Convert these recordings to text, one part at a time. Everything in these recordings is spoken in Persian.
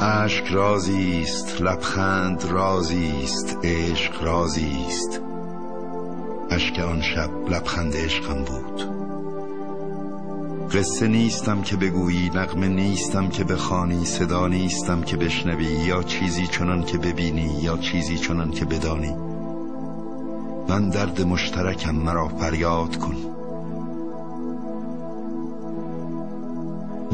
اشک رازی است لبخند رازی است عشق رازی است اشک آن شب لبخند عشقم بود. قصه نیستم که بگویی نغمه نیستم که بخوانی صدا نیستم که بشنوی یا چیزی چنان که ببینی یا چیزی چنان که بدانی. من درد مشترکم مرا فریاد کن.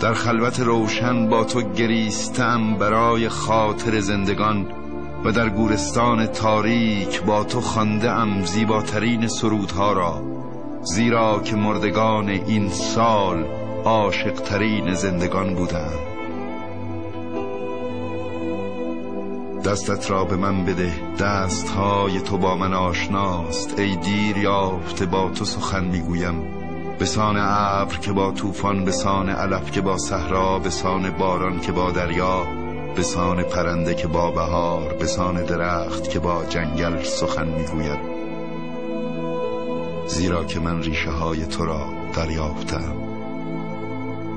در خلوت روشن با تو گریستم برای خاطر زندگان و در گورستان تاریک با تو خانده ام زیباترین سرودها را زیرا که مردگان این سال عاشقترین زندگان بودم دستت را به من بده دستهای تو با من آشناست. ای دیر یافته با تو سخن می‌گویم. بسان ابر که با طوفان بسان علف که با صحرا بسان باران که با دریا بسان پرنده که با بهار بسان درخت که با جنگل سخن می‌گوید. زیرا که من ریشه های تو را دریافتم.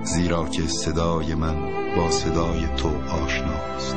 زیرا که صدای من با صدای تو آشناست.